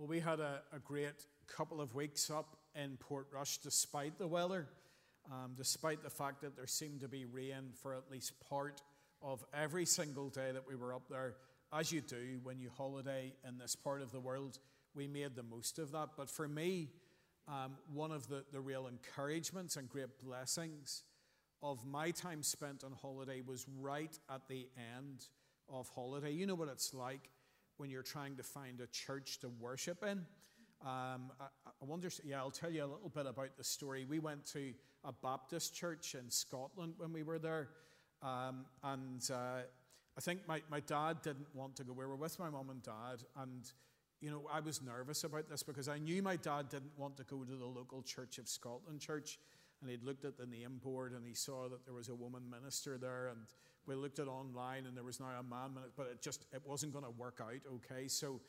Well, we had a, a great couple of weeks up in Portrush despite the weather, um, despite the fact that there seemed to be rain for at least part of every single day that we were up there. As you do when you holiday in this part of the world, we made the most of that. But for me, um, one of the, the real encouragements and great blessings of my time spent on holiday was right at the end of holiday. You know what it's like when you're trying to find a church to worship in. Um, I, I, wonder, yeah, I'll tell you a little bit about the story. We went to a Baptist church in Scotland when we were there. Um, and uh, I think my, my dad didn't want to go. We were with my mum and dad. And, you know, I was nervous about this because I knew my dad didn't want to go to the local Church of Scotland church and he'd looked at the name board and he saw that there was a woman minister there and we looked at online and there was now a man but it just it wasn't going to work out okay. So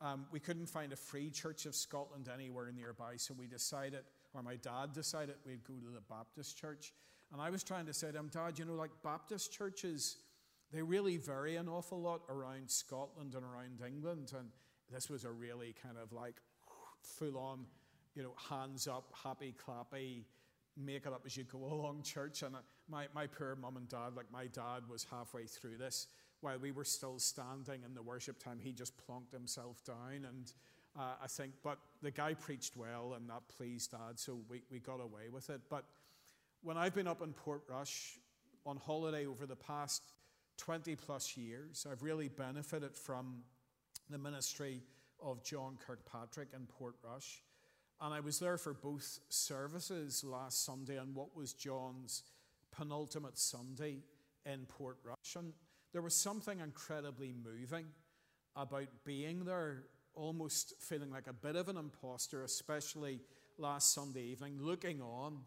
um, we couldn't find a free church of scotland anywhere nearby. So we decided or my dad decided we'd go to the baptist church. And i was trying to say to him dad you know like baptist churches they really vary an awful lot around scotland and around england. And this was a really kind of like full on you know hands up happy clappy make it up as you go along church. And uh, my, my poor mum and dad, like my dad was halfway through this while we were still standing in the worship time. He just plonked himself down. And uh, I think, but the guy preached well and that pleased dad, so we, we got away with it. But when I've been up in Portrush on holiday over the past 20 plus years, I've really benefited from the ministry of John Kirkpatrick in Portrush. And I was there for both services last Sunday and what was John's penultimate Sunday in Portrush. And there was something incredibly moving about being there, almost feeling like a bit of an imposter, especially last Sunday evening, looking on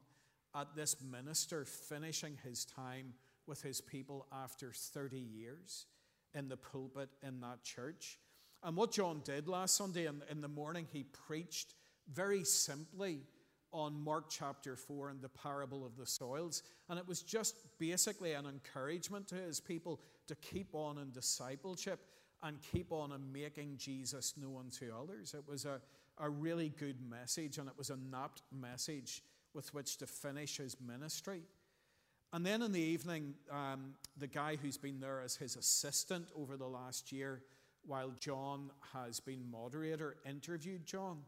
at this minister finishing his time with his people after 30 years in the pulpit in that church. And what John did last Sunday in, in the morning, he preached very simply on Mark chapter 4 and the parable of the soils. And it was just basically an encouragement to his people to keep on in discipleship and keep on in making Jesus known to others. It was a, a really good message and it was a napt message with which to finish his ministry. And then in the evening, um, the guy who's been there as his assistant over the last year, while John has been moderator, interviewed John.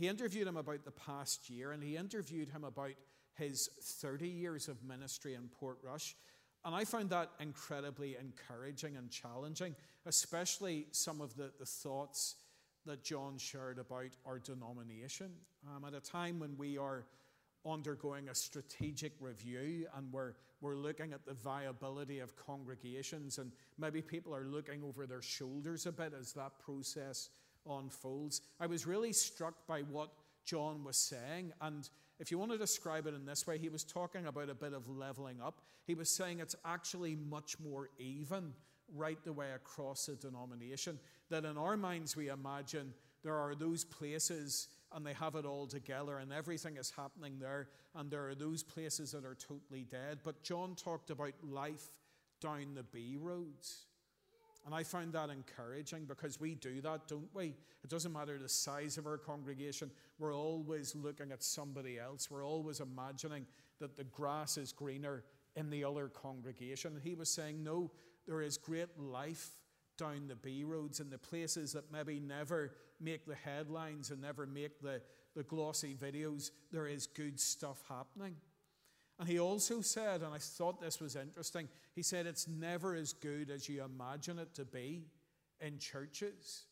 He interviewed him about the past year and he interviewed him about his 30 years of ministry in Portrush. And I found that incredibly encouraging and challenging, especially some of the, the thoughts that John shared about our denomination. Um, at a time when we are undergoing a strategic review and we're, we're looking at the viability of congregations, and maybe people are looking over their shoulders a bit as that process unfolds. I was really struck by what John was saying. And if you want to describe it in this way, he was talking about a bit of leveling up. He was saying it's actually much more even right the way across the denomination. That in our minds, we imagine there are those places and they have it all together and everything is happening there, and there are those places that are totally dead. But John talked about life down the B roads. And I found that encouraging because we do that, don't we? It doesn't matter the size of our congregation, we're always looking at somebody else. We're always imagining that the grass is greener in the other congregation. And he was saying, no, there is great life down the B roads in the places that maybe never make the headlines and never make the, the glossy videos. There is good stuff happening. And he also said, and I thought this was interesting, he said, it's never as good as you imagine it to be in churches.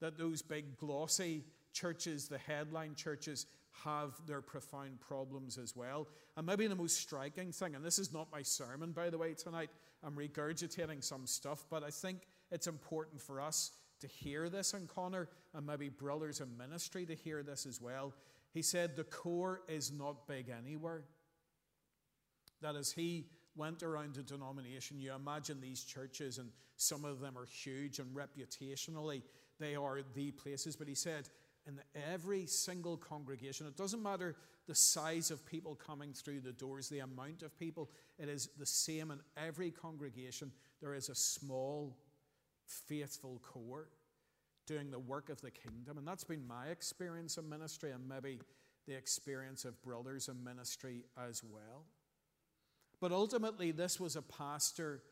That those big glossy churches, the headline churches, have their profound problems as well. And maybe the most striking thing, and this is not my sermon, by the way, tonight, I'm regurgitating some stuff, but I think it's important for us to hear this in Connor, and maybe brothers in ministry to hear this as well. He said, The core is not big anywhere that as he went around the denomination, you imagine these churches, and some of them are huge, and reputationally they are the places. But he said, in every single congregation, it doesn't matter the size of people coming through the doors, the amount of people, it is the same in every congregation. There is a small, faithful core doing the work of the kingdom. And that's been my experience in ministry and maybe the experience of brothers in ministry as well. But ultimately, this was a pastor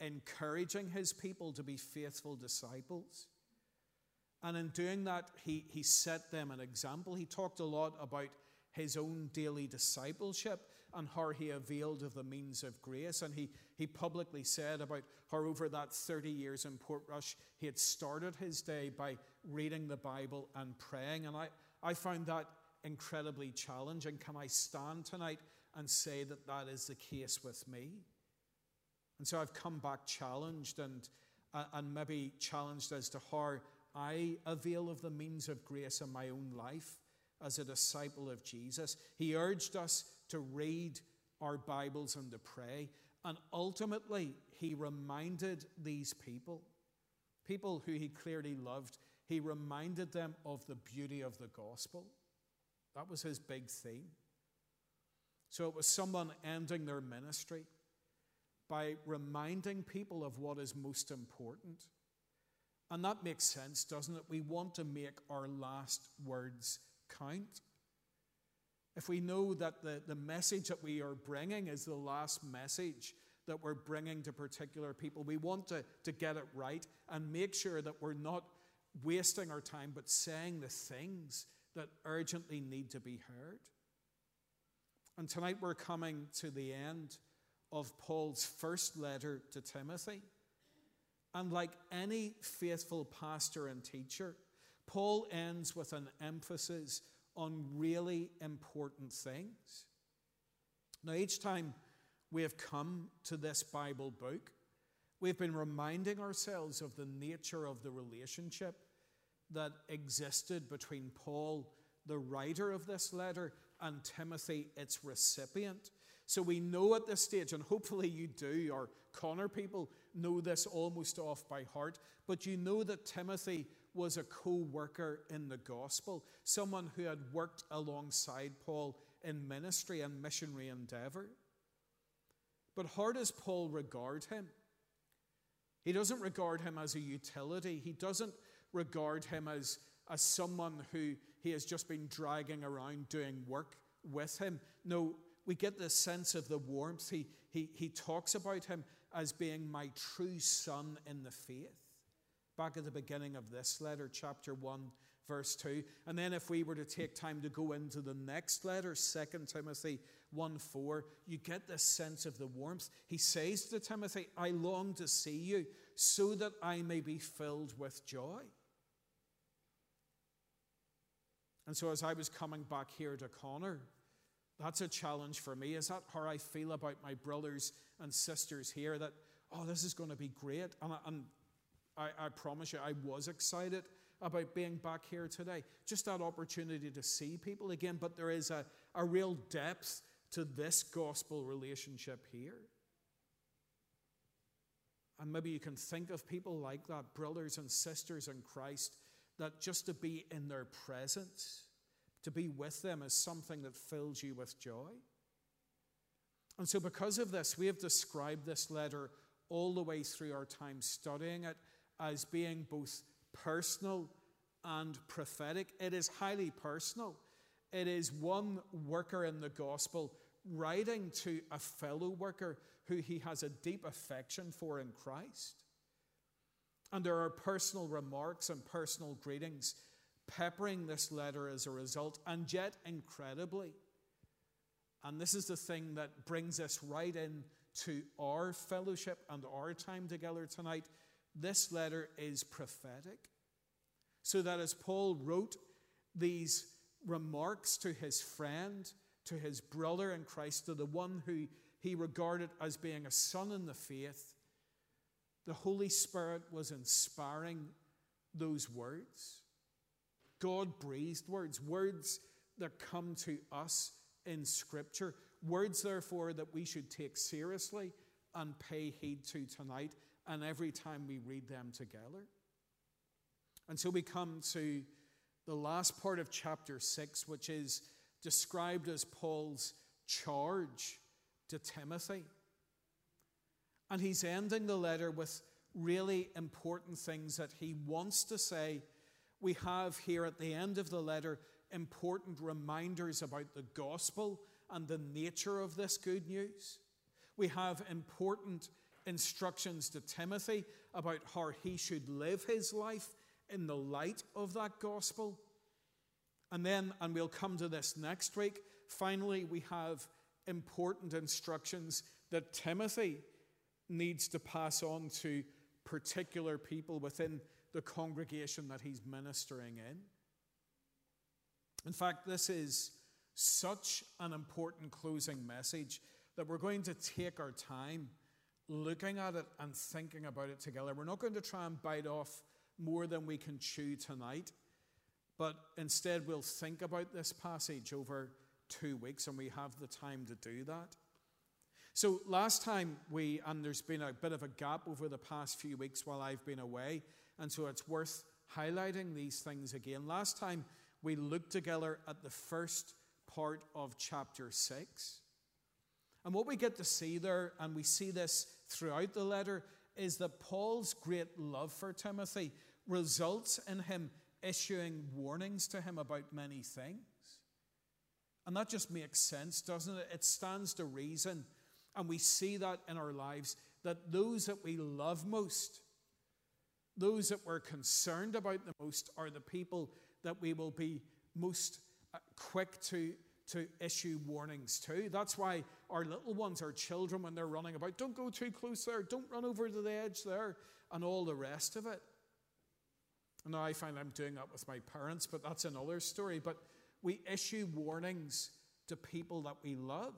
encouraging his people to be faithful disciples. And in doing that, he, he set them an example. He talked a lot about his own daily discipleship and how he availed of the means of grace. And he, he publicly said about how over that 30 years in Portrush, he had started his day by reading the Bible and praying. And I, I found that incredibly challenging. Can I stand tonight and say that that is the case with me? And so I've come back challenged and, uh, and maybe challenged as to how I avail of the means of grace in my own life as a disciple of Jesus. He urged us to read our Bibles and to pray. And ultimately, he reminded these people, people who he clearly loved, he reminded them of the beauty of the gospel. That was his big theme. So it was someone ending their ministry by reminding people of what is most important. And that makes sense, doesn't it? We want to make our last words count. If we know that the, the message that we are bringing is the last message that we're bringing to particular people, we want to, to get it right and make sure that we're not wasting our time but saying the things that urgently need to be heard. And tonight we're coming to the end of Paul's first letter to Timothy. And like any faithful pastor and teacher, Paul ends with an emphasis on really important things. Now, each time we have come to this Bible book, we've been reminding ourselves of the nature of the relationship that existed between Paul, the writer of this letter, and Timothy, its recipient. So we know at this stage, and hopefully you do, or Connor people know this almost off by heart, but you know that Timothy was a co worker in the gospel, someone who had worked alongside Paul in ministry and missionary endeavor. But how does Paul regard him? He doesn't regard him as a utility. He doesn't regard him as, as someone who he has just been dragging around doing work with him. No, we get this sense of the warmth. He, he, he talks about him as being my true son in the faith back at the beginning of this letter, chapter 1, verse 2. And then if we were to take time to go into the next letter, 2 Timothy 1 4, you get this sense of the warmth. He says to Timothy, I long to see you so that I may be filled with joy. And so as I was coming back here to Connor, that's a challenge for me. Is that how I feel about my brothers and sisters here? That, oh, this is going to be great. And, and I, I promise you, I was excited about being back here today. Just that opportunity to see people again. But there is a, a real depth to this gospel relationship here. And maybe you can think of people like that, brothers and sisters in Christ, that just to be in their presence, to be with them, is something that fills you with joy. And so, because of this, we have described this letter all the way through our time studying it as being both personal and prophetic. It is highly personal. It is one worker in the gospel writing to a fellow worker who he has a deep affection for in Christ. And there are personal remarks and personal greetings peppering this letter as a result, and yet incredibly. And this is the thing that brings us right in to our fellowship and our time together tonight this letter is prophetic. So that as Paul wrote these remarks to his friend, to his brother in Christ, to the one who he regarded as being a son in the faith, the Holy Spirit was inspiring those words. God breathed words, words that come to us in Scripture, words, therefore, that we should take seriously and pay heed to tonight and every time we read them together. And so we come to the last part of chapter 6, which is described as Paul's charge to Timothy. And he's ending the letter with really important things that he wants to say We have here at the end of the letter important reminders about the gospel and the nature of this good news. We have important instructions to Timothy about how he should live his life in the light of that gospel. And then, and we'll come to this next week, finally, we have important instructions that Timothy needs to pass on to particular people within the congregation that he's ministering in. In fact, this is such an important closing message that we're going to take our time looking at it and thinking about it together. We're not going to try and bite off more than we can chew tonight, but instead we'll think about this passage over two weeks and we have the time to do that. So, last time we, and there's been a bit of a gap over the past few weeks while I've been away, and so it's worth highlighting these things again. Last time we looked together at the first part of chapter 6. And what we get to see there, and we see this throughout the letter, is that Paul's great love for Timothy results in him issuing warnings to him about many things. And that just makes sense, doesn't it? It stands to reason. And we see that in our lives that those that we love most, those that we're concerned about the most, are the people that we will be most uh, quick to, to issue warnings to. That's why our little ones, our children, when they're running about, don't go too close there, don't run over to the edge there, and all the rest of it. Now, I find I'm doing that with my parents, but that's another story. But we issue warnings to people that we love.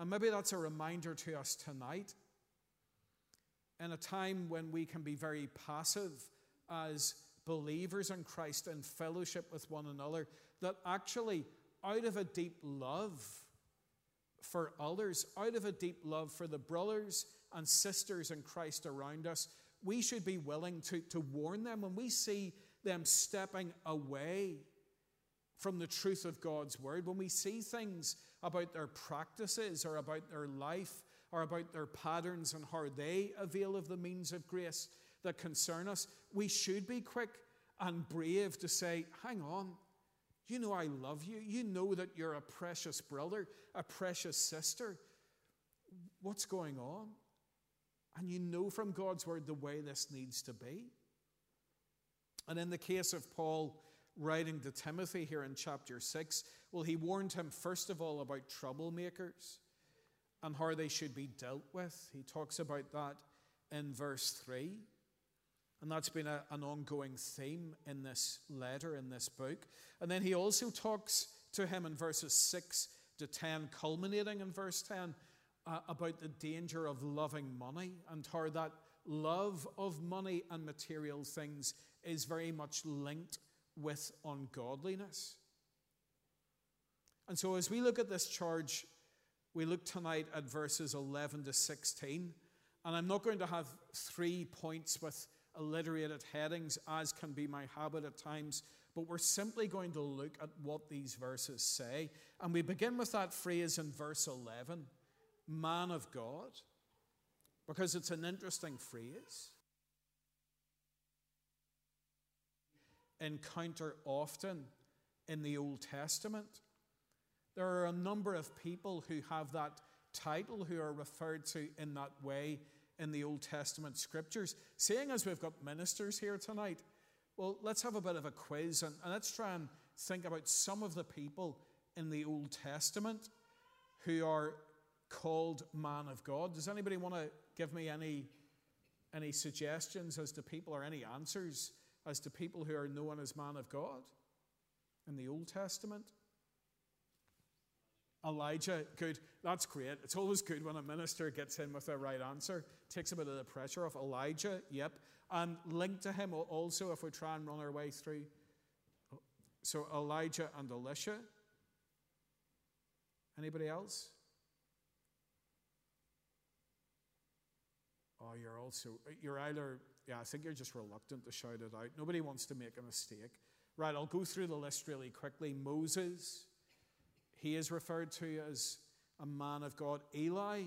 And maybe that's a reminder to us tonight in a time when we can be very passive as believers in Christ and fellowship with one another, that actually, out of a deep love for others, out of a deep love for the brothers and sisters in Christ around us, we should be willing to, to warn them when we see them stepping away from the truth of God's word, when we see things about their practices or about their life or about their patterns and how they avail of the means of grace that concern us, we should be quick and brave to say, Hang on, you know I love you. You know that you're a precious brother, a precious sister. What's going on? And you know from God's word the way this needs to be. And in the case of Paul writing to Timothy here in chapter 6, well, he warned him first of all about troublemakers and how they should be dealt with. He talks about that in verse 3. And that's been a, an ongoing theme in this letter, in this book. And then he also talks to him in verses 6 to 10, culminating in verse 10, uh, about the danger of loving money and how that love of money and material things is very much linked with ungodliness. And so, as we look at this charge, we look tonight at verses 11 to 16. And I'm not going to have three points with alliterated headings, as can be my habit at times, but we're simply going to look at what these verses say. And we begin with that phrase in verse 11 man of God, because it's an interesting phrase. Encounter often in the Old Testament. There are a number of people who have that title who are referred to in that way in the Old Testament scriptures. Seeing as we've got ministers here tonight, well, let's have a bit of a quiz and, and let's try and think about some of the people in the Old Testament who are called man of God. Does anybody want to give me any, any suggestions as to people or any answers as to people who are known as man of God in the Old Testament? Elijah, good. That's great. It's always good when a minister gets in with the right answer. Takes a bit of the pressure off. Elijah, yep. And linked to him also, if we try and run our way through. So Elijah and Elisha. Anybody else? Oh, you're also, you're either, yeah, I think you're just reluctant to shout it out. Nobody wants to make a mistake. Right, I'll go through the list really quickly. Moses. He is referred to as a man of God. Eli,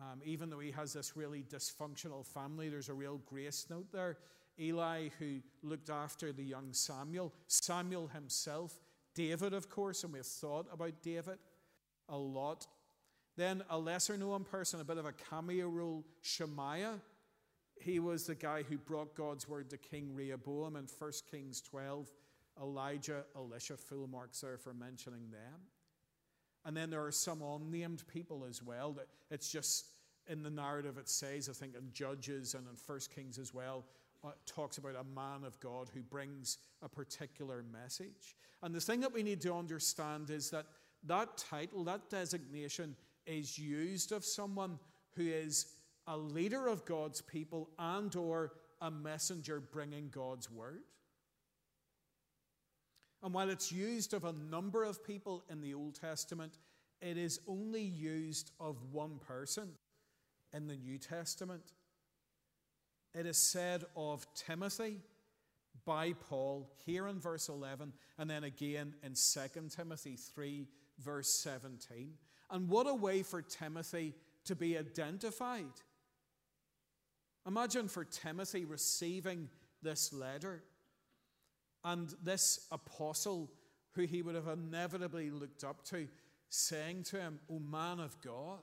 Um, even though he has this really dysfunctional family, there's a real grace note there. Eli, who looked after the young Samuel, Samuel himself, David, of course, and we've thought about David a lot. Then a lesser known person, a bit of a cameo role, Shemaiah. He was the guy who brought God's word to King Rehoboam in 1 Kings 12. Elijah, Elisha, full marks there for mentioning them. And then there are some unnamed people as well. That it's just in the narrative it says, I think in Judges and in First Kings as well, uh, talks about a man of God who brings a particular message. And the thing that we need to understand is that that title, that designation, is used of someone who is a leader of God's people and or a messenger bringing God's word. And while it's used of a number of people in the Old Testament, it is only used of one person in the New Testament. It is said of Timothy by Paul here in verse 11, and then again in 2 Timothy 3, verse 17. And what a way for Timothy to be identified. Imagine for Timothy receiving this letter and this apostle, who he would have inevitably looked up to, saying to him, O man of God.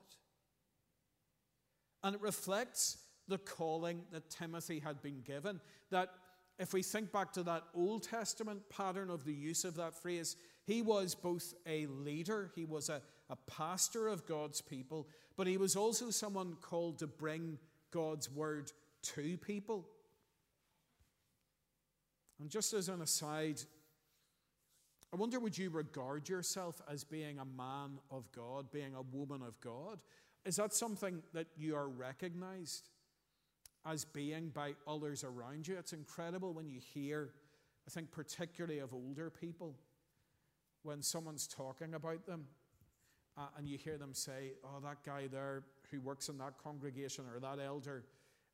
And it reflects the calling that Timothy had been given. That if we think back to that Old Testament pattern of the use of that phrase, he was both a leader, he was a, a pastor of God's people, but he was also someone called to bring God's word to people. And just as an aside, I wonder would you regard yourself as being a man of God, being a woman of God? Is that something that you are recognized as being by others around you? It's incredible when you hear, I think, particularly of older people, when someone's talking about them uh, and you hear them say, Oh, that guy there who works in that congregation or that elder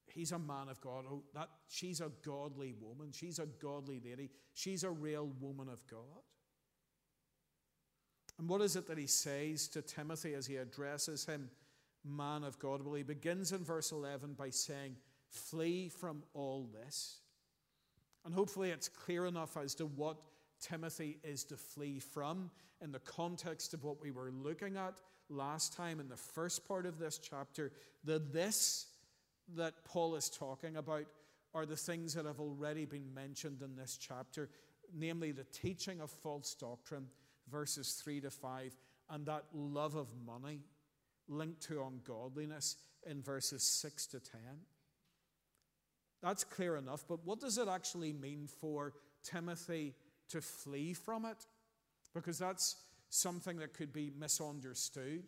He's a man of God. Oh, that, she's a godly woman. She's a godly lady. She's a real woman of God. And what is it that he says to Timothy as he addresses him, man of God? Well, he begins in verse 11 by saying, Flee from all this. And hopefully it's clear enough as to what Timothy is to flee from in the context of what we were looking at last time in the first part of this chapter. The this that Paul is talking about are the things that have already been mentioned in this chapter, namely the teaching of false doctrine, verses 3 to 5, and that love of money linked to ungodliness in verses 6 to 10. That's clear enough, but what does it actually mean for Timothy to flee from it? Because that's something that could be misunderstood.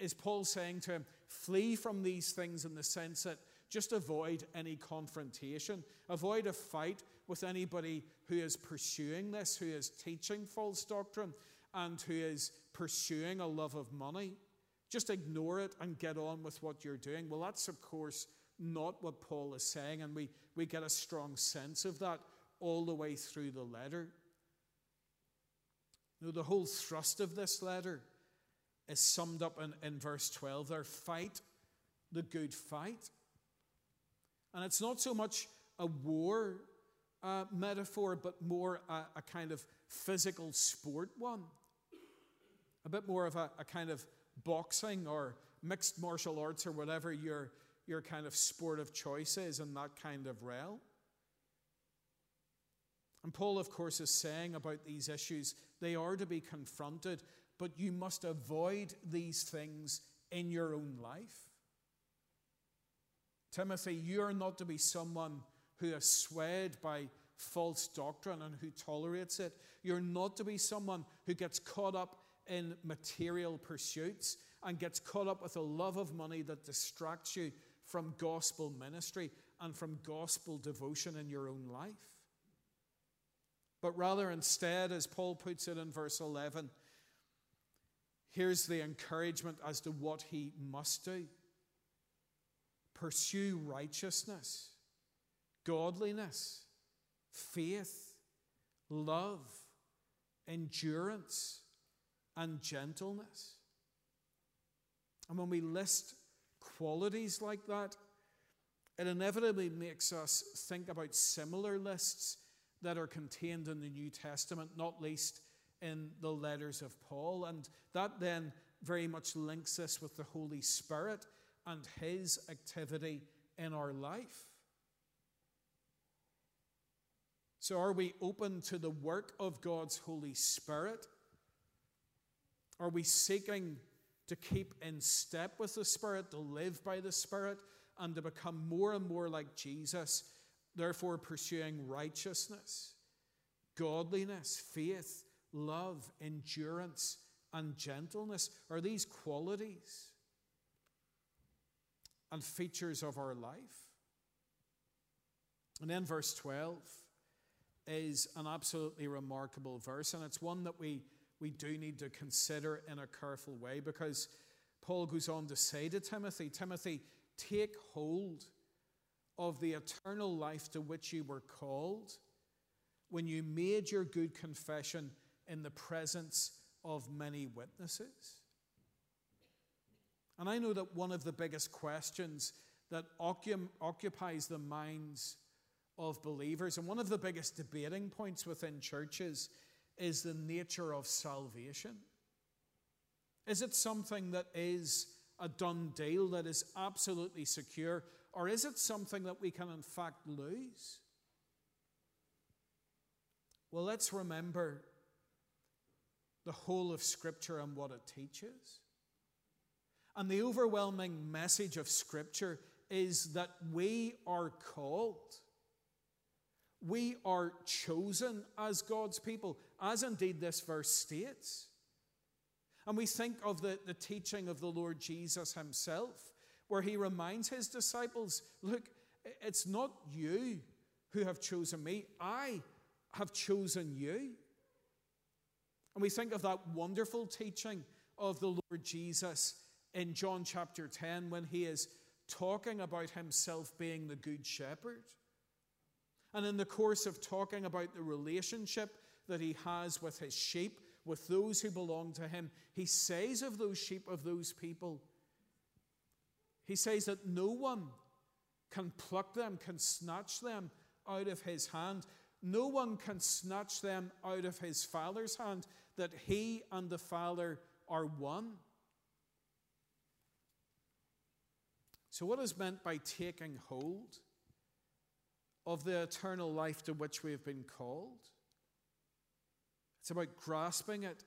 Is Paul saying to him, flee from these things in the sense that just avoid any confrontation, avoid a fight with anybody who is pursuing this, who is teaching false doctrine, and who is pursuing a love of money? Just ignore it and get on with what you're doing. Well, that's, of course, not what Paul is saying, and we, we get a strong sense of that all the way through the letter. Know, the whole thrust of this letter is summed up in, in verse 12 there fight the good fight. And it's not so much a war uh, metaphor, but more a, a, kind of physical sport one. A bit more of a, a, kind of boxing or mixed martial arts or whatever your, your kind of sport of choice is in that kind of realm. And Paul, of course, is saying about these issues, they are to be confronted but you must avoid these things in your own life. Timothy, you are not to be someone who is swayed by false doctrine and who tolerates it. You're not to be someone who gets caught up in material pursuits and gets caught up with a love of money that distracts you from gospel ministry and from gospel devotion in your own life. But rather, instead, as Paul puts it in verse 11, Here's the encouragement as to what he must do pursue righteousness, godliness, faith, love, endurance, and gentleness. And when we list qualities like that, it inevitably makes us think about similar lists that are contained in the New Testament, not least in the letters of Paul. And that then very much links us with the Holy Spirit and His activity in our life. So, are we open to the work of God's Holy Spirit? Are we seeking to keep in step with the Spirit, to live by the Spirit, and to become more and more like Jesus, therefore pursuing righteousness, godliness, faith, love, endurance, and gentleness? Are these qualities and features of our life? And then verse 12 is an absolutely remarkable verse, and it's one that we, we do need to consider in a careful way because Paul goes on to say to Timothy, Timothy, take hold of the eternal life to which you were called when you made your good confession in the presence of many witnesses. And I know that one of the biggest questions that occupies the minds of believers, and one of the biggest debating points within churches, is the nature of salvation. Is it something that is a done deal, that is absolutely secure, or is it something that we can in fact lose? Well, let's remember the whole of Scripture and what it teaches. And the overwhelming message of Scripture is that we are called. We are chosen as God's people, as indeed this verse states. And we think of the, the teaching of the Lord Jesus himself, where he reminds his disciples look, it's not you who have chosen me, I have chosen you. And we think of that wonderful teaching of the Lord Jesus in John chapter 10 when he is talking about himself being the good shepherd. And in the course of talking about the relationship that he has with his sheep, with those who belong to him, he says of those sheep, of those people, he says that no one can pluck them, can snatch them out of his hand. No one can snatch them out of his Father's hand, that he and the Father are one. So, what is meant by taking hold of the eternal life to which we have been called? It's about grasping it,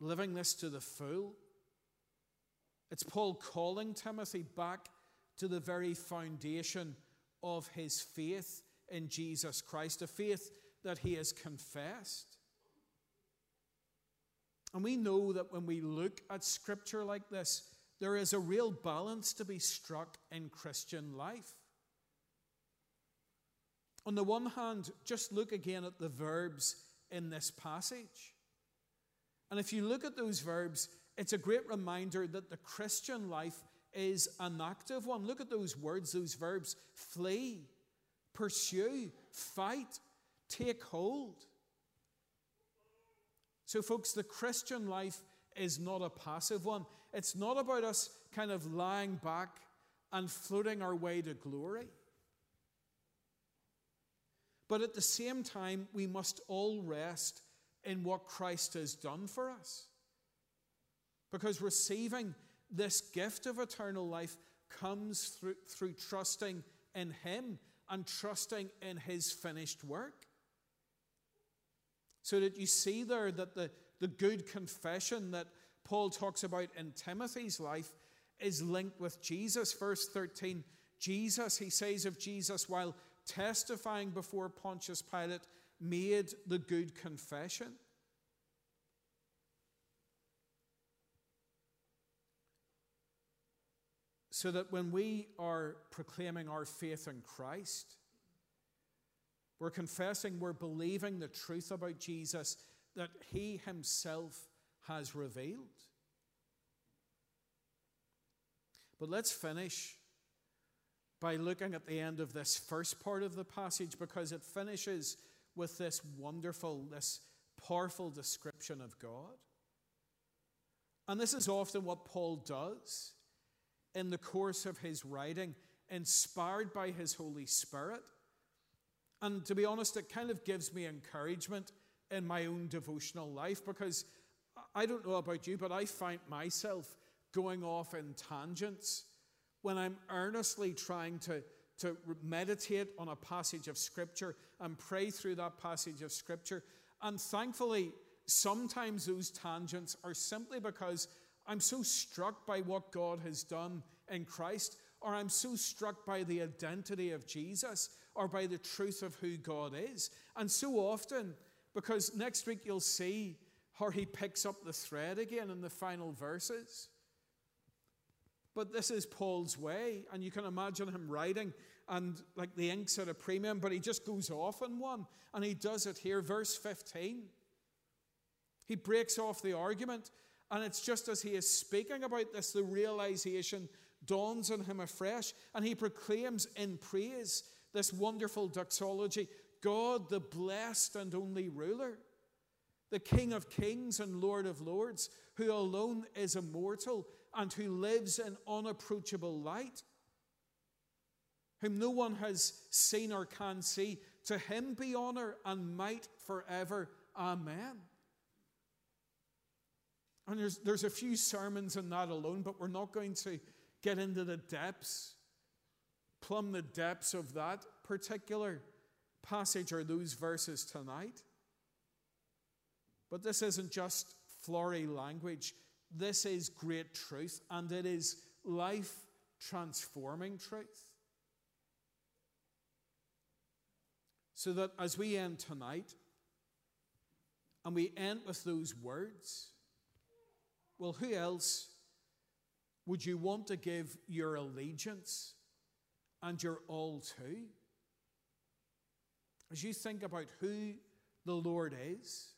living this to the full. It's Paul calling Timothy back to the very foundation of his faith in Jesus Christ, a faith that he has confessed. And we know that when we look at scripture like this, there is a real balance to be struck in Christian life. On the one hand, just look again at the verbs in this passage. And if you look at those verbs, it's a great reminder that the Christian life is an active one. Look at those words, those verbs flee, pursue, fight, take hold. So, folks, the Christian life is not a passive one. It's not about us kind of lying back and floating our way to glory. But at the same time, we must all rest in what Christ has done for us. Because receiving this gift of eternal life comes through, through trusting in Him and trusting in His finished work. So that you see there that the, the good confession that Paul talks about in Timothy's life is linked with Jesus. Verse 13 Jesus, he says of Jesus, while testifying before Pontius Pilate, made the good confession. So that when we are proclaiming our faith in Christ, we're confessing, we're believing the truth about Jesus that He Himself has revealed. But let's finish by looking at the end of this first part of the passage because it finishes with this wonderful, this powerful description of God. And this is often what Paul does. In the course of his writing, inspired by his Holy Spirit. And to be honest, it kind of gives me encouragement in my own devotional life because I don't know about you, but I find myself going off in tangents when I'm earnestly trying to, to meditate on a passage of Scripture and pray through that passage of Scripture. And thankfully, sometimes those tangents are simply because I'm so struck by what God has done in Christ, or I'm so struck by the identity of Jesus, or by the truth of who God is. And so often, because next week you'll see how he picks up the thread again in the final verses. But this is Paul's way, and you can imagine him writing, and like the ink's at a premium, but he just goes off on one, and he does it here, verse 15. He breaks off the argument, and it's just as he is speaking about this, the realization dawns on him afresh, and he proclaims in praise this wonderful doxology God, the blessed and only ruler, the King of kings and Lord of lords, who alone is immortal and who lives in unapproachable light, whom no one has seen or can see. To him be honor and might forever. Amen. And there's, there's a few sermons in that alone, but we're not going to get into the depths, plumb the depths of that particular passage or those verses tonight. But this isn't just flowery language. This is great truth, and it is life transforming truth. So that as we end tonight, and we end with those words, well, who else would you want to give your allegiance and your all to? As you think about who the Lord is,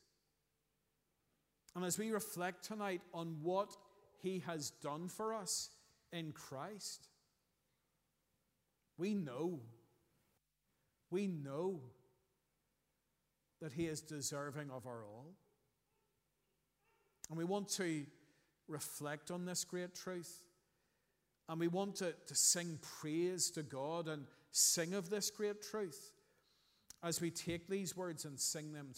and as we reflect tonight on what He has done for us in Christ, we know, we know that He is deserving of our all. And we want to reflect on this great truth. And we want to, to sing praise to God and sing of this great truth as we take these words and sing them